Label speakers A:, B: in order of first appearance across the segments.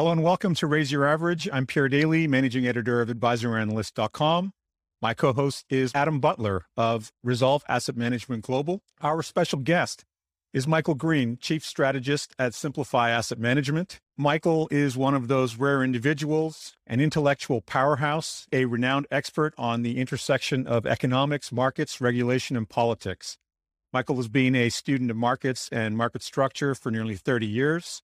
A: Hello and welcome to Raise Your Average. I'm Pierre Daillie, managing editor of advisoranalyst.com. My co host is Adam Butler of Resolve Asset Management Global. Our special guest is Michael Green, chief strategist at Simplify Asset Management. Michael is one of those rare individuals, an intellectual powerhouse, a renowned expert on the intersection of economics, markets, regulation, and politics. Michael has been a student of markets and market structure for nearly 30 years.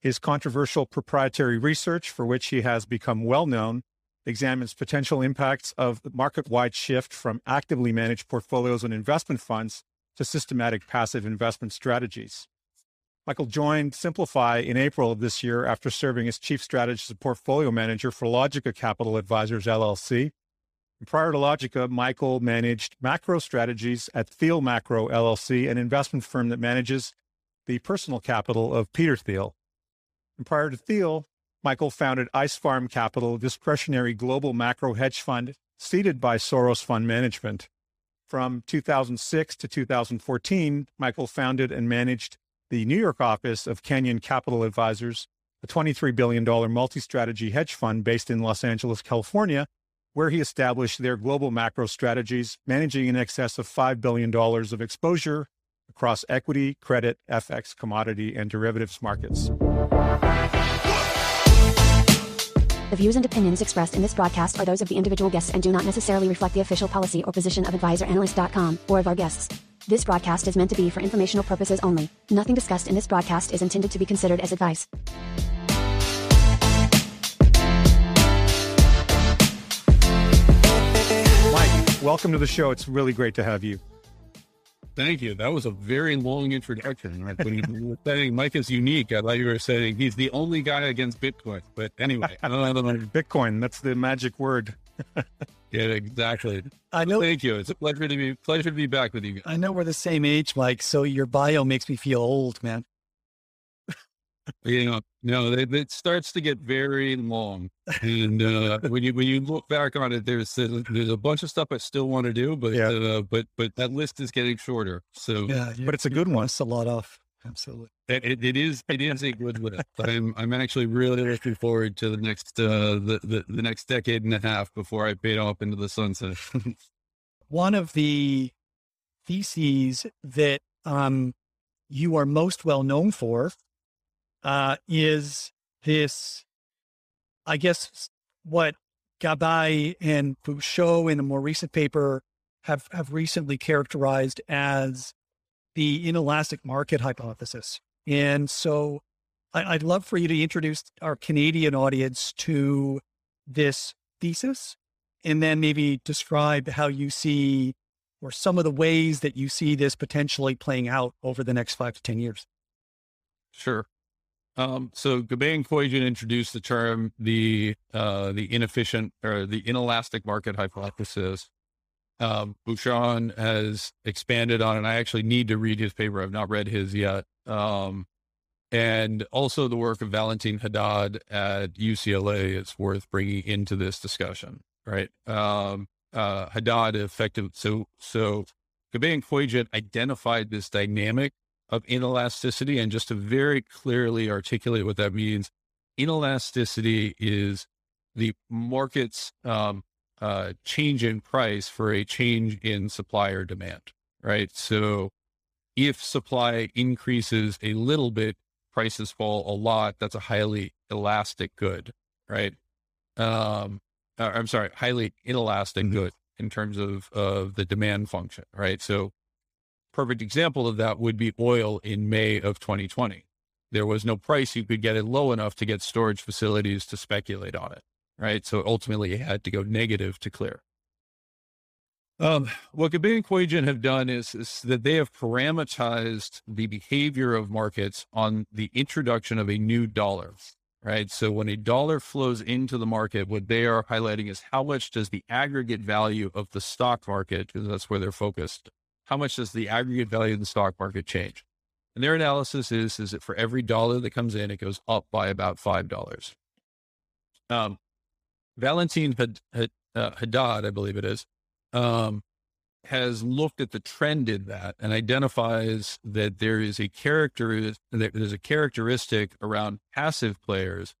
A: His controversial proprietary research, for which he has become well known, examines potential impacts of the market wide shift from actively managed portfolios and investment funds to systematic passive investment strategies. Michael joined Simplify in April of this year after serving as chief strategist and portfolio manager for Logica Capital Advisors LLC. Prior to Logica, Michael managed macro strategies at Thiel Macro LLC, an investment firm that manages the personal capital of Peter Thiel. And prior to Thiel, Michael founded Ice Farm Capital, a discretionary global macro hedge fund seeded by Soros Fund Management. From 2006 to 2014, Michael founded and managed the New York office of Canyon Capital Advisors, a $23 billion multi strategy hedge fund based in Los Angeles, California, where he established their global macro strategies, managing in excess of $5 billion of exposure across equity, credit, FX, commodity, and derivatives markets.
B: The views and opinions expressed in this broadcast are those of the individual guests and do not necessarily reflect the official policy or position of AdvisorAnalyst.com or of our guests. This broadcast is meant to be for informational purposes only. Nothing discussed in this broadcast is intended to be considered as advice.
A: Mike, welcome to the show. It's really great to have you.
C: Thank you. That was a very long introduction. Like when you were saying Mike is unique, I thought you were saying he's the only guy against Bitcoin. But anyway, I don't know.
A: Bitcoin, that's the magic word.
C: yeah, exactly.
D: I know.
C: Thank you. It's a pleasure to be pleasure to be back with you. Guys.
D: I know we're the same age, Mike. So your bio makes me feel old, man.
C: You know, no, it, it starts to get very long, and uh, when you when you look back on it, there's there's a bunch of stuff I still want to do, but yeah. uh, but but that list is getting shorter. So
D: yeah,
A: but it's a good one.
D: It's a lot off. Absolutely.
C: It, it, it is it is a good list. I'm I'm actually really looking forward to the next uh, the, the the next decade and a half before I fade off into the sunset.
D: one of the theses that um, you are most well known for uh, is this, I guess, what Gabaix and Bouchaud in a more recent paper have, have recently characterized as the inelastic market hypothesis. And so I, would love for you to introduce our Canadian audience to this thesis and then maybe describe how you see or some of the ways that you see this potentially playing out over the next five to 10 years.
C: Sure. Um, so Gabaix and introduced the term the uh, the inefficient or the inelastic market hypothesis. Um, Bouchaud has expanded on, and I actually need to read his paper. I've not read his yet. Um, and also the work of Valentin Haddad at UCLA is worth bringing into this discussion, right? Um, uh, Haddad effective. So, so Gabaix and identified this dynamic of inelasticity. And just to very clearly articulate what that means, inelasticity is the market's um, uh, change in price for a change in supply or demand, right? So if supply increases a little bit, prices fall a lot. That's a highly elastic good, right? Um, uh, I'm sorry, highly inelastic mm-hmm. good in terms of, of the demand function, right? So perfect example of that would be oil in May of 2020. There was no price you could get it low enough to get storage facilities to speculate on it, right? So ultimately, it had to go negative to clear. Um, what Gabaix and Koijen have done is, is that they have parameterized the behavior of markets on the introduction of a new dollar, right? So when a dollar flows into the market, what they are highlighting is how much does the aggregate value of the stock market, because that's where they're focused, how much does the aggregate value of the stock market change? And their analysis is, is that for every dollar that comes in, it goes up by about $5. Um, Valentin Had, Had, uh, Haddad, I believe it is, um, has looked at the trend in that and identifies that there is a character, there's a characteristic around passive players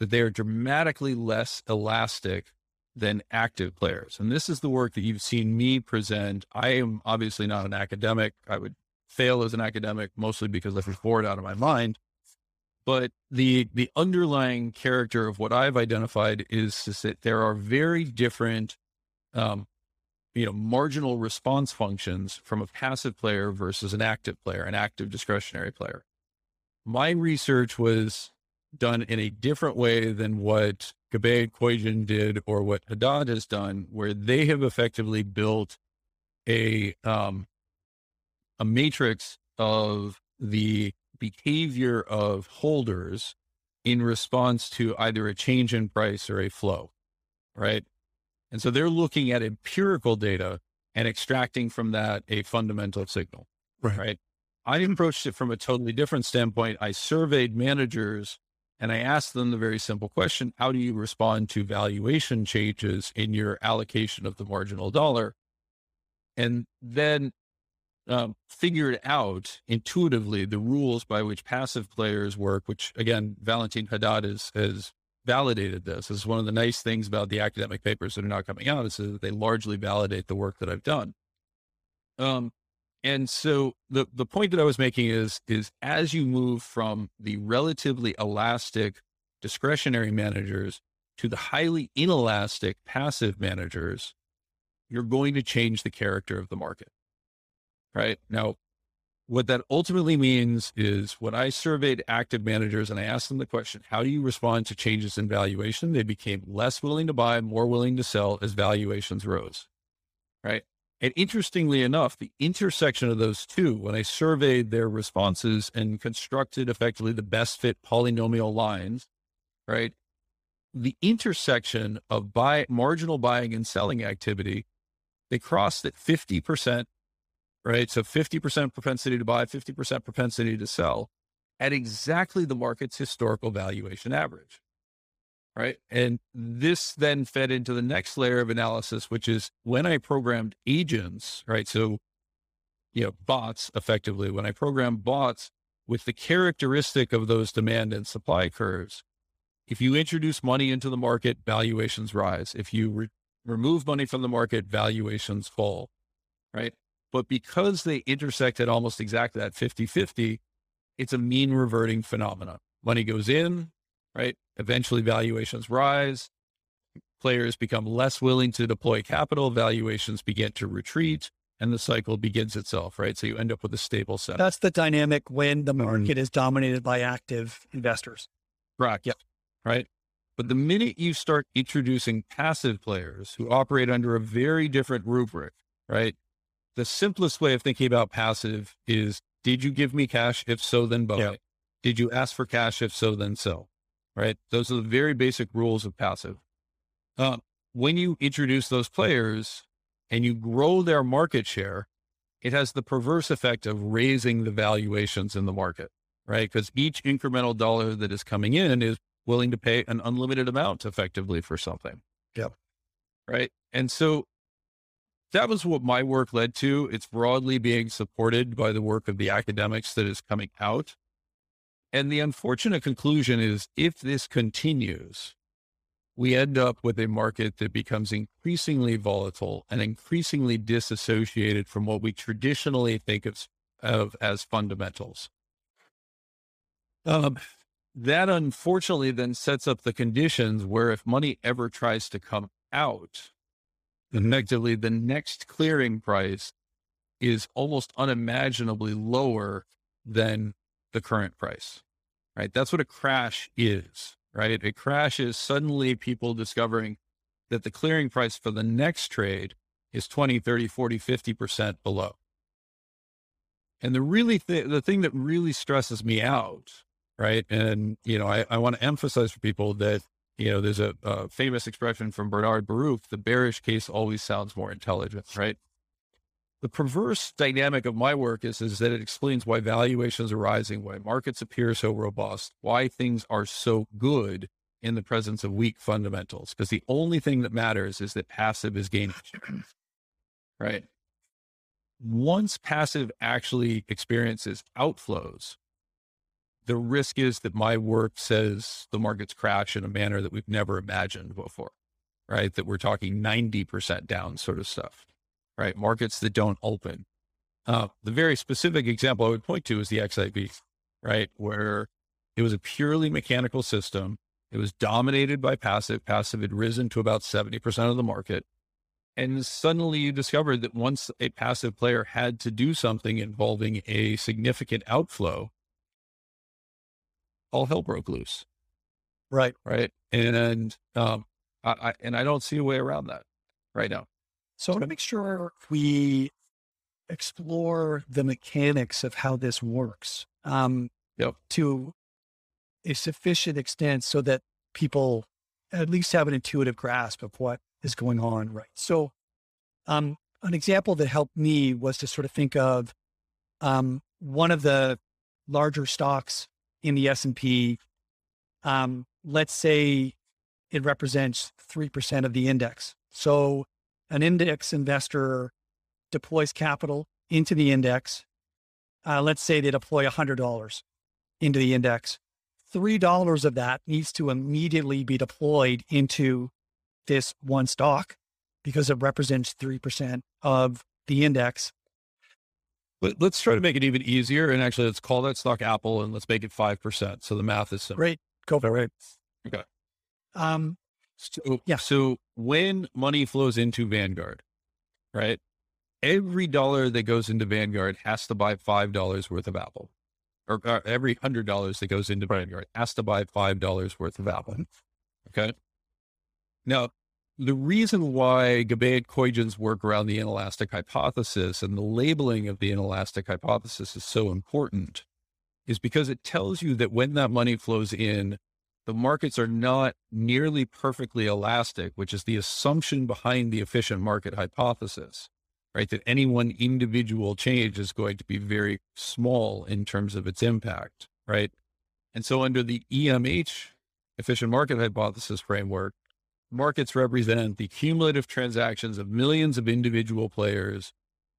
C: that they are dramatically less elastic than active players. And this is the work that you've seen me present. I am obviously not an academic. I would fail as an academic mostly because I was bored out of my mind. But the the underlying character of what I've identified is, is that there are very different um, you know, marginal response functions from a passive player versus an active player, an active discretionary player. My research was done in a different way than what Gabaix Koijen did or what Haddad has done, where they have effectively built a um, a matrix of the behavior of holders in response to either a change in price or a flow, right? And so they're looking at empirical data and extracting from that a fundamental signal. Right. right. I approached it from a totally different standpoint. I surveyed managers and I asked them the very simple question How do you respond to valuation changes in your allocation of the marginal dollar? And then um, figured out intuitively the rules by which passive players work, which again, Valentin Haddad is, is validated this. This is one of the nice things about the academic papers that are not coming out is that they largely validate the work that I've done. Um, and so the the point that I was making is is as you move from the relatively elastic discretionary managers to the highly inelastic passive managers, you're going to change the character of the market. Right now, what that ultimately means is when I surveyed active managers and I asked them the question, how do you respond to changes in valuation? They became less willing to buy, more willing to sell as valuations rose. Right. And interestingly enough, the intersection of those two, when I surveyed their responses and constructed effectively the best fit polynomial lines, right? The intersection of buy marginal buying and selling activity, they crossed at 50% right? So 50% propensity to buy, 50% propensity to sell at exactly the market's historical valuation average, right? And this then fed into the next layer of analysis, which is when I programmed agents, right? So, you know, bots effectively, when I programmed bots with the characteristic of those demand and supply curves, if you introduce money into the market, valuations rise. If you re- remove money from the market, valuations fall, right? But because they intersected almost exactly that 50 50, it's a mean reverting phenomenon. Money goes in, right? Eventually valuations rise. Players become less willing to deploy capital. Valuations begin to retreat and the cycle begins itself, right? So you end up with a stable set.
D: That's the dynamic when the market is dominated by active investors.
C: Correct. Yep. Right. But the minute you start introducing passive players who operate under a very different rubric, right? the simplest way of thinking about passive is did you give me cash? If so, then buy. Yeah. Did you ask for cash? If so, then sell. Right. Those are the very basic rules of passive. Uh, when you introduce those players and you grow their market share, it has the perverse effect of raising the valuations in the market, right? Because each incremental dollar that is coming in is willing to pay an unlimited amount effectively for something.
D: Yep.
C: Right. And so that was what my work led to. It's broadly being supported by the work of the academics that is coming out. And the unfortunate conclusion is if this continues, we end up with a market that becomes increasingly volatile and increasingly disassociated from what we traditionally think of, of as fundamentals. Um, that unfortunately then sets up the conditions where if money ever tries to come out, effectively the next clearing price is almost unimaginably lower than the current price, right? That's what a crash is, right? A crash is suddenly people discovering that the clearing price for the next trade is 20, 30, 40, 50% below. And the really th- the thing that really stresses me out, right? And, you know, I, I want to emphasize for people that you know, there's a, a, famous expression from Bernard Baruch, the bearish case always sounds more intelligent, right? The perverse dynamic of my work is, is that it explains why valuations are rising, why markets appear so robust, why things are so good in the presence of weak fundamentals. Because the only thing that matters is that passive is gaining right? Once passive actually experiences outflows, the risk is that my work says the markets crash in a manner that we've never imagined before, right? That we're talking 90% down sort of stuff, right? Markets that don't open. Uh, the very specific example I would point to is the XIV, right? Where it was a purely mechanical system. It was dominated by passive. Passive had risen to about 70% of the market. And suddenly you discovered that once a passive player had to do something involving a significant outflow, all hell broke loose.
D: Right.
C: Right. And, um, I, I, and I don't see a way around that right now.
D: So I want to make sure we explore the mechanics of how this works um,
C: Yep.
D: to a sufficient extent so that people at least have an intuitive grasp of what is going on. Right. So, um, an example that helped me was to sort of think of um, one of the larger stocks in the S and P. Um, let's say it represents three percent of the index. So, an index investor deploys capital into the index. Uh, let's say they deploy hundred dollars into the index. Three dollars of that needs to immediately be deployed into this one stock because it represents 3% of the index.
C: But let's try to make it even easier. And actually, let's call that stock Apple and let's make it 5%. So the math is simple.
D: Great. Go for it.
C: Okay.
D: Um,
C: So,
D: Yeah.
C: so when money flows into Vanguard, right? Every dollar that goes into Vanguard has to buy $5 worth of Apple. Or, uh, every hundred dollars that goes into Vanguard has to buy $5 worth of Apple. Okay. Now, the reason why Gabaix Koijen's work around the inelastic hypothesis and the labeling of the inelastic hypothesis is so important is because it tells you that when that money flows in, the markets are not nearly perfectly elastic, which is the assumption behind the efficient market hypothesis, right? That any one individual change is going to be very small in terms of its impact, right? And so under the EMH efficient market hypothesis framework, markets represent the cumulative transactions of millions of individual players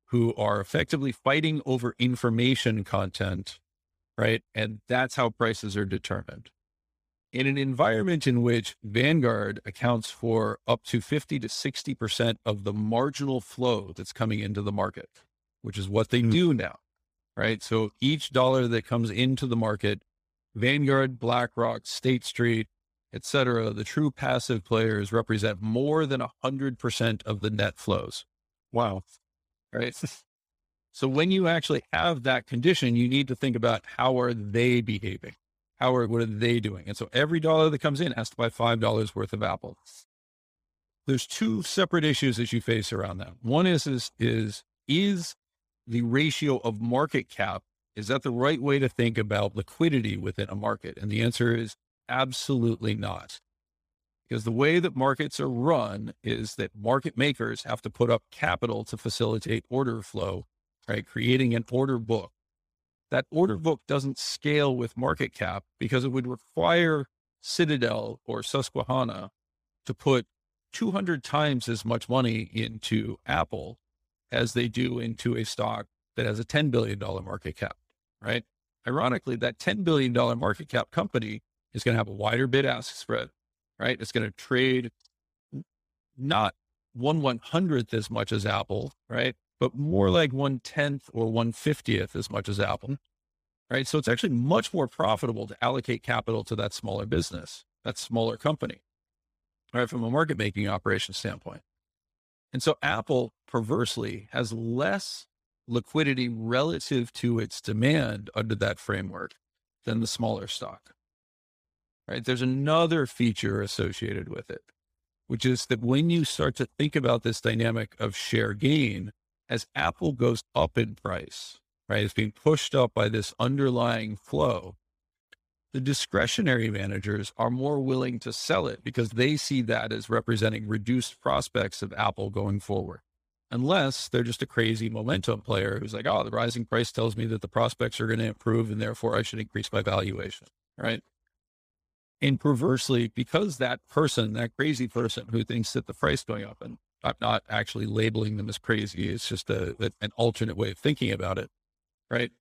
C: who are effectively fighting over information content, right? And that's how prices are determined. In an environment in which Vanguard accounts for up to 50 to 60% of the marginal flow that's coming into the market, which is what they mm. do now, right? So each dollar that comes into the market, Vanguard, BlackRock, State Street, et cetera, the true passive players represent more than 100% of the net flows.
A: Wow.
C: Right. so when you actually have that condition, you need to think about how are they behaving? How are, what are they doing? And so every dollar that comes in has to buy $5 worth of Apple. There's two separate issues that you face around that. One is, is, is, is the ratio of market cap, is that the right way to think about liquidity within a market? And the answer is absolutely not. Because the way that markets are run is that market makers have to put up capital to facilitate order flow, right? Creating an order book. That order book doesn't scale with market cap because it would require Citadel or Susquehanna to put 200 times as much money into Apple as they do into a stock that has a $10 billion market cap, right? Ironically, that $10 billion market cap company is going to have a wider bid ask spread, right? It's going to trade not one one hundredth as much as Apple, right? But more mm-hmm. like one tenth or one fiftieth as much as Apple, mm-hmm. right? So it's actually much more profitable to allocate capital to that smaller business, that smaller company, right? From a market making operation standpoint. And so Apple perversely has less liquidity relative to its demand under that framework than the smaller stock right? There's another feature associated with it, which is that when you start to think about this dynamic of share gain, as Apple goes up in price, right? It's being pushed up by this underlying flow. The discretionary managers are more willing to sell it because they see that as representing reduced prospects of Apple going forward. Unless they're just a crazy momentum player who's like, oh, the rising price tells me that the prospects are going to improve and therefore I should increase my valuation, right? And perversely, because that person, that crazy person who thinks that the price going up, and I'm not actually labeling them as crazy, it's just a, a- an alternate way of thinking about it, right?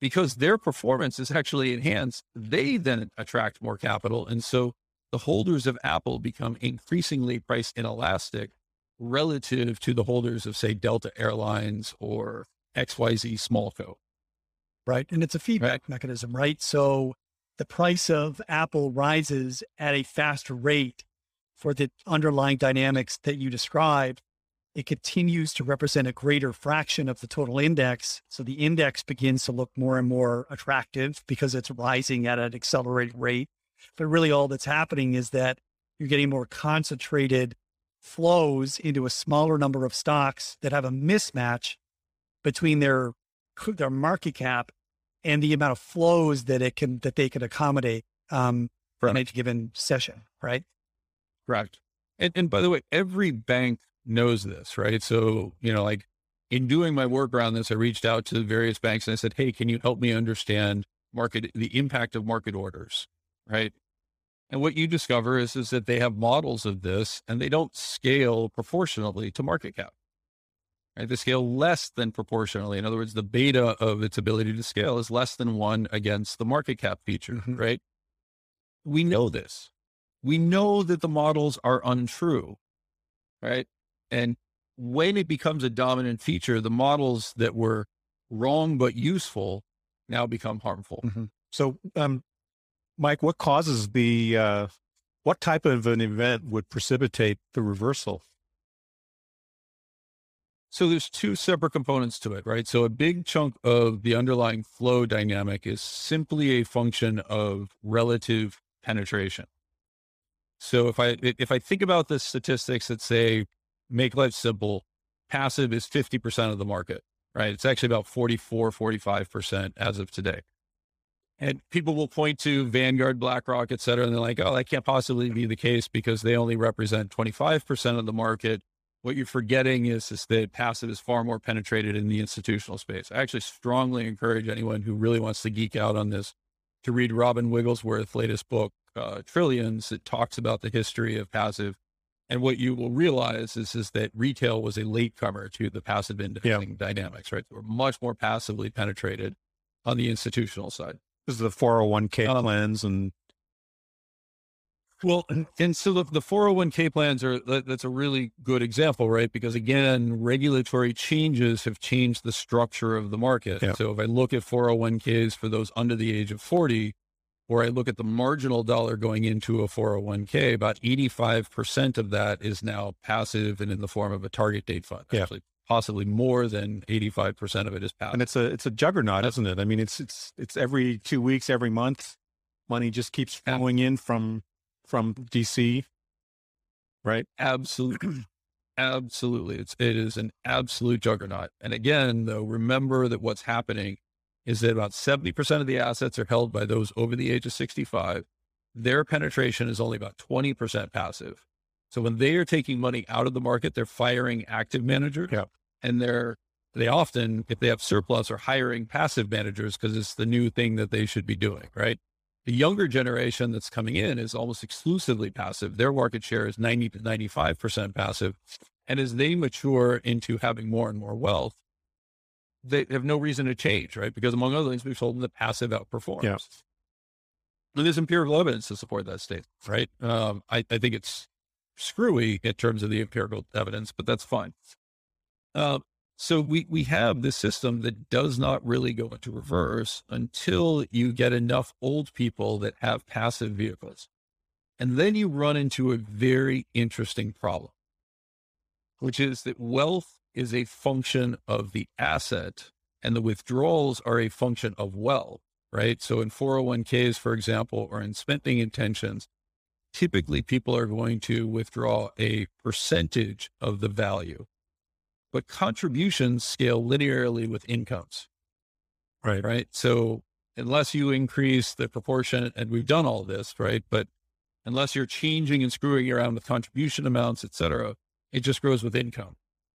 C: because their performance is actually enhanced, they then attract more capital. And so the holders of Apple become increasingly price inelastic relative to the holders of, say, Delta Airlines or XYZ Smallco.
D: Right. And it's a feedback right. mechanism, right? So the price of Apple rises at a faster rate for the underlying dynamics that you described. It continues to represent a greater fraction of the total index. So the index begins to look more and more attractive because it's rising at an accelerated rate. But really, all that's happening is that you're getting more concentrated flows into a smaller number of stocks that have a mismatch between their their market cap and the amount of flows that it can that they can accommodate um, right. in a given session, right?
C: Correct. And, and by the way, every bank knows this, right? So you know, like in doing my work around this, I reached out to various banks and I said, "Hey, can you help me understand market the impact of market orders?" Right. And what you discover is, is that they have models of this and they don't scale proportionally to market cap. Right? They scale less than proportionally. In other words, the beta of its ability to scale is less than one against the market cap feature, mm-hmm. right? We know this. We know that the models are untrue, right? And when it becomes a dominant feature, the models that were wrong but useful now become harmful.
A: Mm-hmm. So, um, Mike, what causes the, uh, what type of an event would precipitate the reversal?
C: So there's two separate components to it, right? So a big chunk of the underlying flow dynamic is simply a function of relative penetration. So if I if I think about the statistics that say make life simple, passive is 50% of the market, right? It's actually about 44, 45% as of today. And people will point to Vanguard, BlackRock, et cetera, and they're like, oh, that can't possibly be the case because they only represent 25% of the market. What you're forgetting is, is that passive is far more penetrated in the institutional space. I actually strongly encourage anyone who really wants to geek out on this to read Robin Wigglesworth's latest book, uh, Trillions. It talks about the history of passive. And what you will realize is, is that retail was a latecomer to the passive indexing yeah. dynamics, right? They were much more passively penetrated on the institutional side.
A: This is the 401k um, plans and
C: well, and so the, the 401k plans are that, that's a really good example, right? Because again, regulatory changes have changed the structure of the market. Yeah. So if I look at 401ks for those under the age of 40, or I look at the marginal dollar going into a 401k, about 85% of that is now passive and in the form of a target date fund.
A: Yeah. Actually,
C: possibly more than 85% of it is passive.
A: And it's a, it's a juggernaut, isn't it? I mean, it's, it's, it's every two weeks, every month, money just keeps flowing in from, from DC. Right.
C: Absolutely. Absolutely. It's, it is an absolute juggernaut. And again, though, remember that what's happening is that about 70% of the assets are held by those over the age of 65. Their penetration is only about 20% passive. So when they are taking money out of the market, they're firing active managers.
A: Yeah
C: and they're they often, if they have surplus, are hiring passive managers because it's the new thing that they should be doing, right? The younger generation that's coming in is almost exclusively passive. Their market share is 90 to 95% passive. And as they mature into having more and more wealth, they have no reason to change, right? Because among other things, we've told them that passive outperforms.
A: Yeah.
C: And there's empirical evidence to support that statement, right? Um, I, I think it's screwy in terms of the empirical evidence, but that's fine. Uh, so we, we have this system that does not really go into reverse until you get enough old people that have passive vehicles. And then you run into a very interesting problem, which is that wealth is a function of the asset and the withdrawals are a function of wealth, right? So in 401ks, for example, or in spending intentions, typically people are going to withdraw a percentage of the value but contributions scale linearly with incomes.
A: Right.
C: Right. So unless you increase the proportion, and we've done all this, right? But unless you're changing and screwing around with contribution amounts, et cetera, it just grows with income.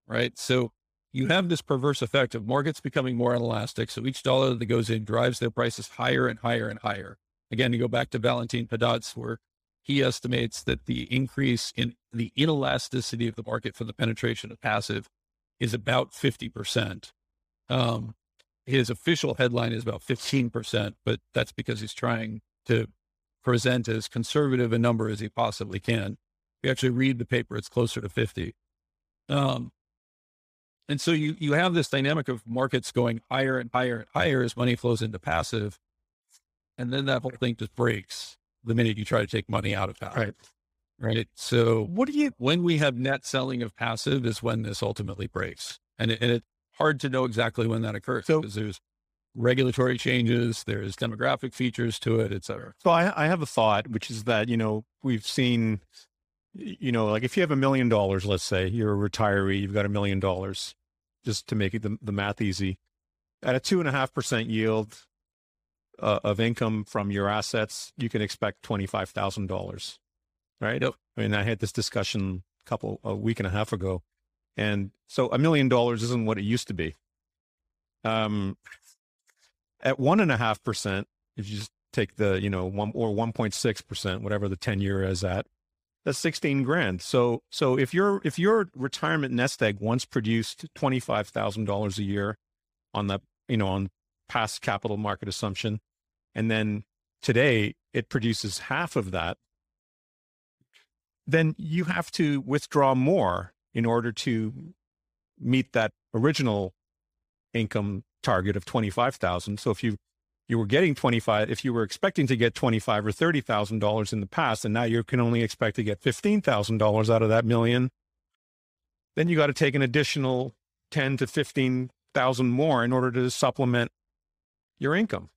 C: Right. So you have this perverse effect of markets becoming more inelastic. So each dollar that goes in drives their prices higher and higher and higher. Again, you go back to Valentin Haddad's work. He estimates that the increase in the inelasticity of the market for the penetration of passive is about 50%. Um, his official headline is about 15%, but that's because he's trying to present as conservative a number as he possibly can. If you actually read the paper, it's closer to 50. Um, and so you, you have this dynamic of markets going higher and higher and higher as money flows into passive. And then that whole thing just breaks the minute you try to take money out of passive.
A: Right.
C: Right. So what do you, when we have net selling of passive is when this ultimately breaks. And, it, and it's hard to know exactly when that occurs
A: So-
C: because there's regulatory changes, there's demographic features to it, et cetera.
A: So I, I have a thought, which is that, you know, we've seen, you know, like if you have a million dollars, let's say you're a retiree, you've got a million dollars, just to make it the, the math easy, at a two and a half percent yield uh, of income from your assets, you can expect $25,000, right?
C: Yep.
A: I mean, I had this discussion a couple, a week and a half ago. And so a million dollars isn't what it used to be. Um, at one and a half percent, if you just take the, you know, one or 1.6%, whatever the 10 year is at, that's 16 grand. So, so if your, if your retirement nest egg once produced $25,000 a year on the, you know, on past capital market assumption, and then today it produces half of that, then you have to withdraw more in order to meet that original income target of 25,000. So if you you were getting 25 if you were expecting to get 25 or 30,000 dollars in the past and now you can only expect to get $15,000 out of that million, then you got to take an additional 10 to 15,000 more in order to supplement your income,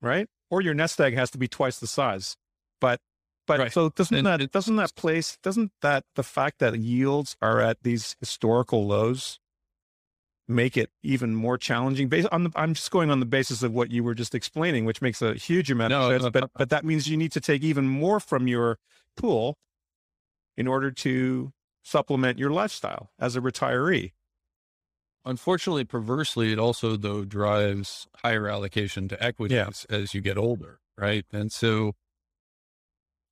A: right? Or your nest egg has to be twice the size. But but
C: Right.
A: so doesn't
C: And
A: that
C: it-
A: doesn't that place doesn't that the fact that yields are at these historical lows make it even more challenging based on the I'm just going on the basis of what you were just explaining which makes a huge amount
C: No,
A: of sense
C: no,
A: but but that means you need to take even more from your pool in order to supplement your lifestyle as a retiree
C: Unfortunately, perversely, it also though drives higher allocation to equities
A: Yeah.
C: as you get older, right? And so,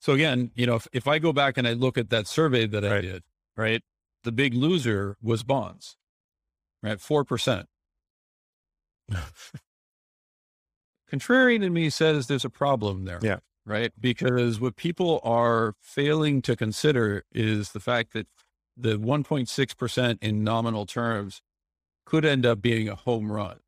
C: so again, you know, if, if I go back and I look at that survey that I
A: Right.
C: did, right, the big loser was bonds, right, four percent. Contrarian in me says there's a problem there.
A: Yeah.
C: Right. Because what people are failing to consider is the fact that the 1.6% in nominal terms could end up being a home run.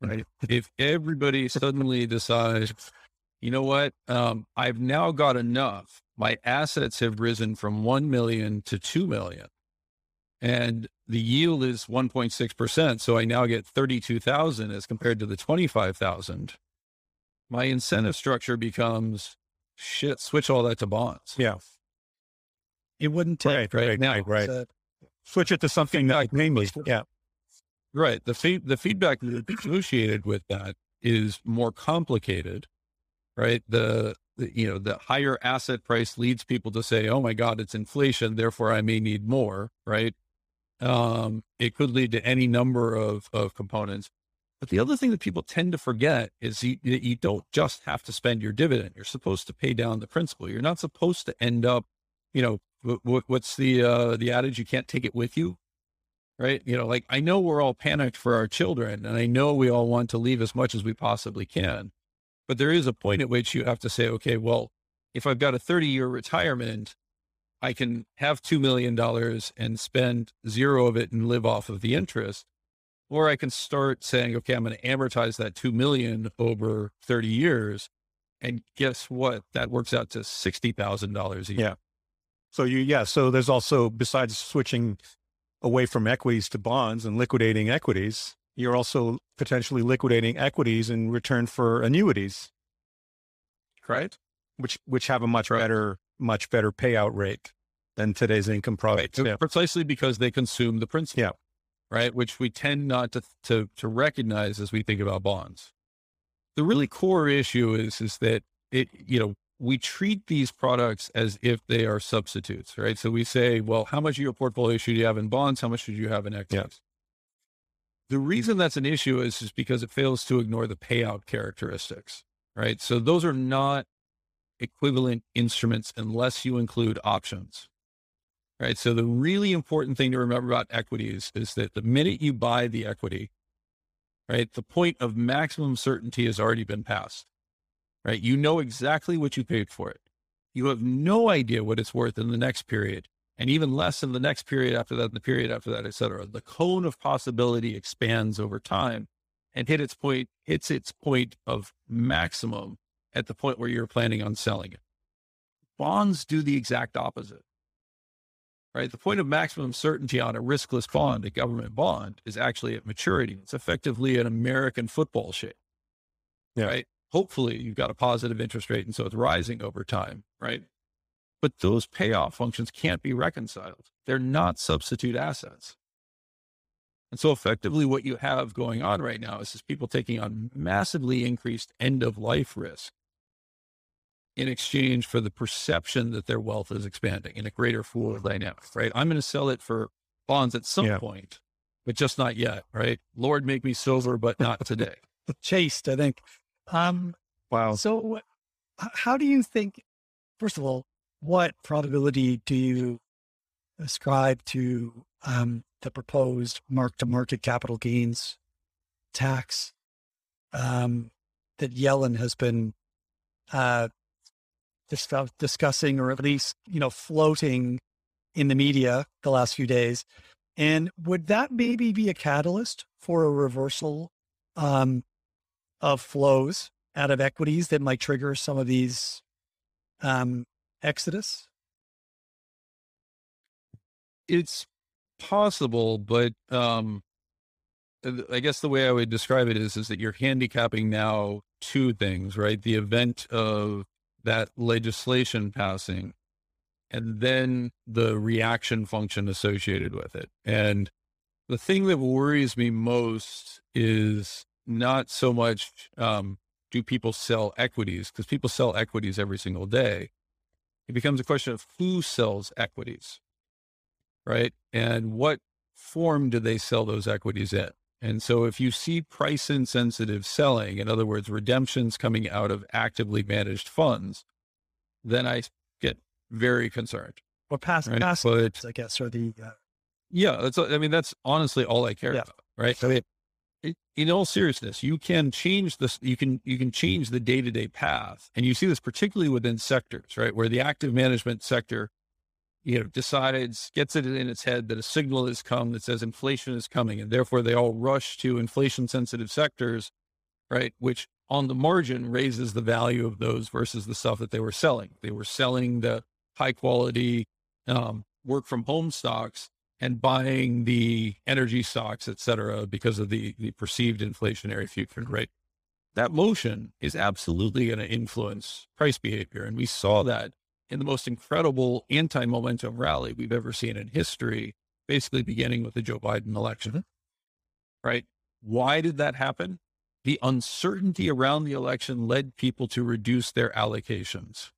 C: Right. if everybody suddenly decides, you know what, um, I've now got enough. My assets have risen from 1 million to 2 million and the yield is 1.6%. So I now get 32,000 as compared to the 25,000. My incentive structure becomes shit, switch all that to bonds.
A: yeah
D: It wouldn't take
A: right
C: right
A: right
C: now,
A: right, right. switch it to something that namely yeah
C: Right. The feed, the feedback associated with that is more complicated, right? The, the, you know, the higher asset price leads people to say, oh my God, it's inflation. Therefore I may need more, right? Um, it could lead to any number of, of components. But the other thing that people tend to forget is you, you don't just have to spend your dividend. You're supposed to pay down the principal. You're not supposed to end up, you know, what, what, what's the, uh, the adage? You can't take it with you right? You know, like I know we're all panicked for our children and I know we all want to leave as much as we possibly can. But there is a point at which you have to say, okay, well, if I've got a 30 year retirement, I can have $2 million and spend zero of it and live off of the interest. Or I can start saying, okay, I'm going to amortize that 2 million over 30 years. And guess what? That works out to $60,000 a year.
A: Yeah. So you, yeah. So there's also, besides switching away from equities to bonds and liquidating equities, you're also potentially liquidating equities in return for annuities,
C: Right.
A: which, which have a much
C: Right.
A: better, much better payout rate than today's income products. Yeah.
C: Precisely because they consume the principal.
A: Yeah.
C: Right. Which we tend not to, to, to recognize as we think about bonds. The really core issue is, is that it, you know, we treat these products as if they are substitutes, right? So we say, well, how much of your portfolio should you have in bonds? How much should you have in equities? The reason that's an issue is, is because it fails to ignore the payout characteristics, right? So those are not equivalent instruments unless you include options right? So the really important thing to remember about equities is that the minute you buy the equity, right? The point of maximum certainty has already been passed, right? You know exactly what you paid for it. You have no idea what it's worth in the next period and even less in the next period after that, and the period after that, et cetera. The cone of possibility expands over time and hit its point, hits its point of maximum at the point where you're planning on selling it. Bonds do the exact opposite. Right. The point of maximum certainty on a riskless bond, a government bond, is actually at maturity. It's effectively an American football shape. Yeah. Right. Hopefully you've got a positive interest rate and so it's rising over time. Right. But those payoff functions can't be reconciled. They're not substitute assets. And so effectively what you have going on right now is, is people taking on massively increased end of life risk in exchange for the perception that their wealth is expanding in a greater pool dynamic, right? I'm going to sell it for bonds at some yeah. point, but just not yet, right? Lord, make me silver, but not today.
D: Chased, I think. Um, wow. So how do you think, first of all, what probability do you ascribe to um, the proposed mark to market capital gains tax um, that Yellen has been uh, dis- discussing or at least, you know, floating in the media the last few days. And would that maybe be a catalyst for a reversal um, of flows out of equities that might trigger some of these um, exodus?
C: It's possible, but um, I guess the way I would describe it is is that you're handicapping now two things, right? The event of that legislation passing and then the reaction function associated with it. And the thing that worries me most is not so much um, do people sell equities because people sell equities every single day it becomes a question of who sells equities, right? And what form do they sell those equities in? And so if you see price insensitive selling, in other words, redemptions coming out of actively managed funds, then I get very concerned.
D: Or pass, right? pass but, I guess, or the. Uh...
C: Yeah, that's, I mean, that's honestly all I care yeah. about, right? I mean, in all seriousness, you can change this. You can you can change the day to day path, and you see this particularly within sectors, right, where the active management sector, you know, decides gets it in its head that a signal has come that says inflation is coming, and therefore they all rush to inflation sensitive sectors, right, which on the margin raises the value of those versus the stuff that they were selling. They were selling the high quality um, work from home stocks and buying the energy stocks, et cetera, because of the, the perceived inflationary future right? That motion is absolutely going to influence price behavior. And we saw that in the most incredible anti momentum rally we've ever seen in history, basically beginning with the Joe Biden election. Mm-hmm. Right. Why did that happen? The uncertainty around the election led people to reduce their allocations.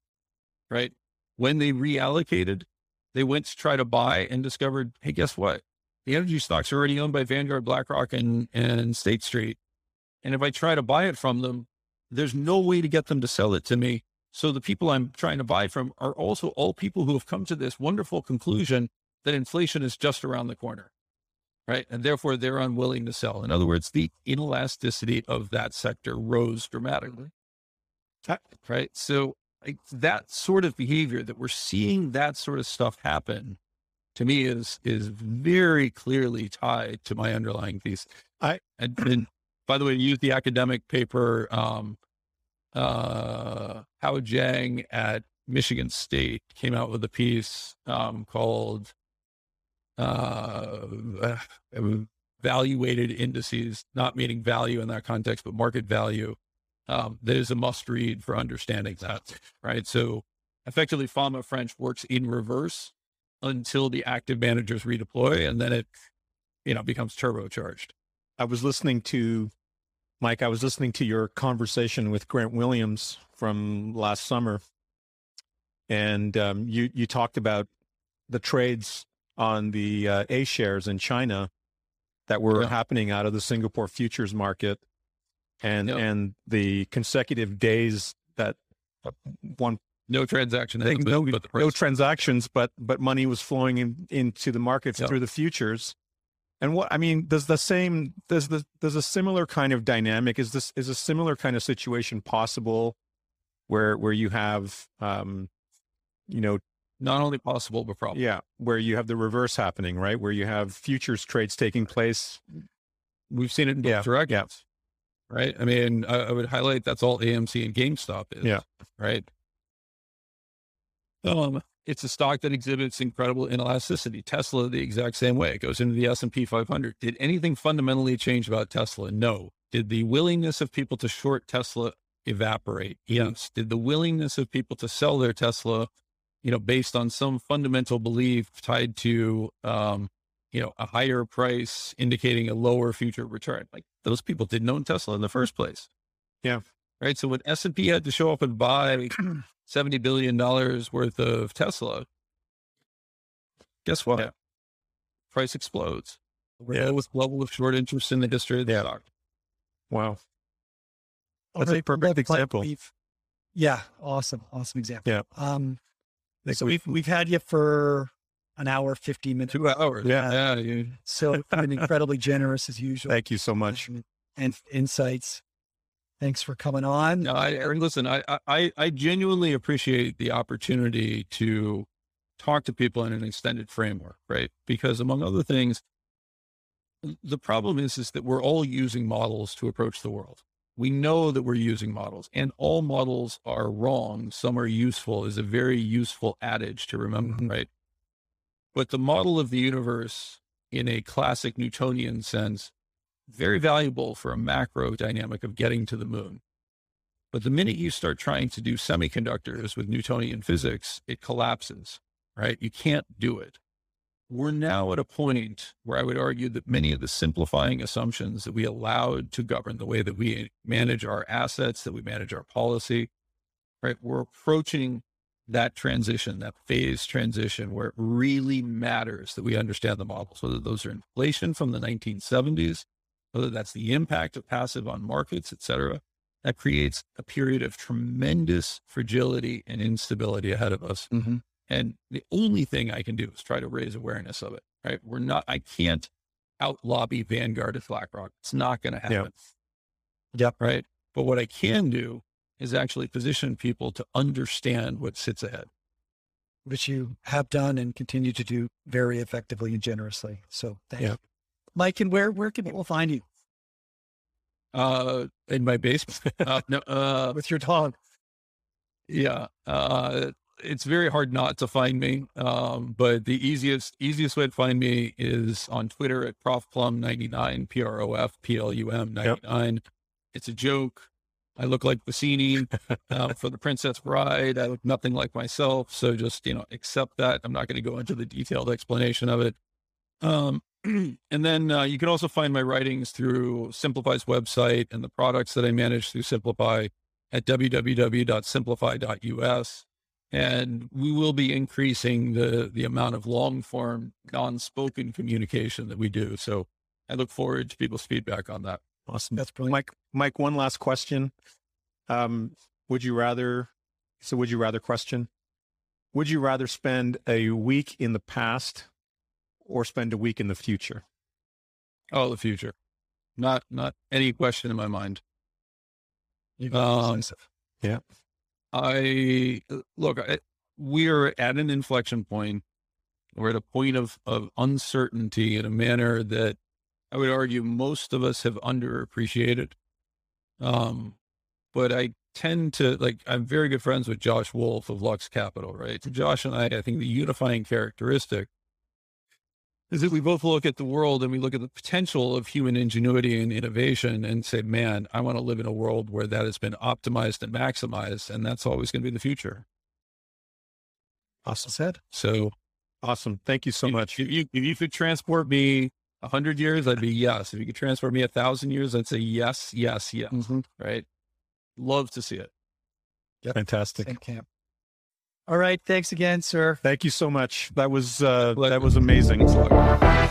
C: Right. When they reallocated, they went to try to buy and discovered, hey, guess what? The energy stocks are already owned by Vanguard, BlackRock, and, and State Street. And if I try to buy it from them, there's no way to get them to sell it to me. So the people I'm trying to buy from are also all people who have come to this wonderful conclusion that inflation is just around the corner. Right. And therefore they're unwilling to sell. In other words, the inelasticity of that sector rose dramatically. Right. So like that sort of behavior that we're seeing that sort of stuff happen to me is is very clearly tied to my underlying thesis. I and, and by the way, use the academic paper um, uh, Hao Jiang at Michigan State came out with a piece um, called uh, "Valuated Indices," not meaning value in that context, but market value um, that is a must read for understanding that, right? So effectively Fama French works in reverse until the active managers redeploy and then it, you know, becomes turbocharged.
A: I was listening to Mike, I was listening to your conversation with Grant Williams from last summer. And um, you, you talked about the trades on the uh, A shares in China that were yeah. happening out of the Singapore futures market and yep. and the consecutive days that one
C: no transaction
A: no, no transactions but but money was flowing in, into the markets yep. through the futures And what I mean, does the same does the does a similar kind of dynamic is this is a similar kind of situation possible where where you have um you know
C: Not only possible, but probable.
A: yeah where you have the reverse happening right where you have futures trades taking place
C: We've seen it in both
A: Yeah,
C: directions. Right. I mean, I, I would highlight that's all AMC and GameStop is.
A: Yeah.
C: Right. Um, it's a stock that exhibits incredible inelasticity. Tesla, the exact same way. It goes into the S and P 500. Did anything fundamentally change about Tesla? No. Did the willingness of people to short Tesla evaporate? Yes. Did the willingness of people to sell their Tesla, you know, based on some fundamental belief tied to, um, you know, a higher price indicating a lower future return? Like those people didn't own Tesla in the first place.
A: Yeah.
C: Right. So when S and P had to show up and buy seventy billion dollars worth of Tesla, guess what?
A: Yeah.
C: Price explodes. Yeah, with level of short interest in the history of the
A: Yeah.
C: stock.
A: wow
D: All
A: That's a perfect
D: Mike,
A: example.
D: we've- yeah, awesome, awesome example.
A: Yeah.
D: Um,
A: Think
D: so
A: we-
D: we've we've had you for an hour, fifteen minutes.
C: Two hours.
A: Yeah.
C: Yeah. You,
D: So you've been incredibly generous as usual.
A: thank you so much
D: and, and insights. Thanks for coming on.
C: No, I, listen, I, I, I genuinely appreciate the opportunity to talk to people in an extended framework, right? Because among other things, the problem is, is that we're all using models to approach the world. We know that we're using models and all models are wrong. Some are useful is a very useful adage to remember,
A: Mhm.
C: right? But the model of the universe in a classic Newtonian sense, very valuable for a macro dynamic of getting to the moon. But the minute you start trying to do semiconductors with Newtonian physics, it collapses, right? You can't do it. We're now at a point where I would argue that many of the simplifying assumptions that we allowed to govern the way that we manage our assets, that we manage our policy, right? We're approaching that transition, that phase transition where it really matters that we understand the models, whether those are inflation from the 1970s, whether that's the impact of passive on markets, et cetera that creates a period of tremendous fragility and instability ahead of us.
A: mm-hmm.
C: And the only thing I can do is try to raise awareness of it, right? We're not, I can't out lobby Vanguard at BlackRock. It's not going to happen.
D: Yep.
C: Right. But what I can do is actually position people to understand what sits ahead.
D: which you have done and continue to do very effectively and generously. So thank
A: Yeah.
D: you. Mike, and where where can people find you
C: Uh, in my basement. uh, no, uh,
D: with your dog?
C: Yeah. Uh, it's very hard not to find me. Um, but the easiest, easiest way to find me is on Twitter at Prof Plum ninety nine P R O F P L U M ninety nine. It's a joke. I look like Vizzini uh, for the Princess Bride. I look nothing like myself. So just, you know, accept that. I'm not going to go into the detailed explanation of it. Um, and then uh, you can also find my writings through Simplify's website and the products that I manage through Simplify at www.simplify.us. And we will be increasing the, the amount of long form, non spoken communication that we do. So I look forward to people's feedback on that.
A: awesome
D: That's brilliant.
A: Mike, Mike, one last question. Um, would you rather, so would you rather question, would you rather spend a week in the past or spend a week in the future?
C: Oh, the future. Not, not any question in my mind. Um,
D: decisive.
C: I look, I, we are at an inflection point. We're at a point of, of uncertainty in a manner that I would argue most of us have underappreciated. Um, but I tend to like, I'm very good friends with Josh Wolfe of Lux Capital, right? So Josh and I, I think the unifying characteristic is that we both look at the world and we look at the potential of human ingenuity and innovation and say, man, I want to live in a world where that has been optimized and maximized. And that's always going to be the future.
A: Awesome.
D: said.
C: So
A: Awesome. Thank you so
C: if,
A: much.
C: If you, if you could transport me a hundred years, I'd be yes. If you could transport me a thousand years, I'd say yes, yes, yes.
A: Mhm.
C: Right. Love to see it.
A: Fantastic.
D: Same camp. All right. Thanks again, sir.
A: Thank you so much. That was, uh, that was amazing.
C: Thanks a lot.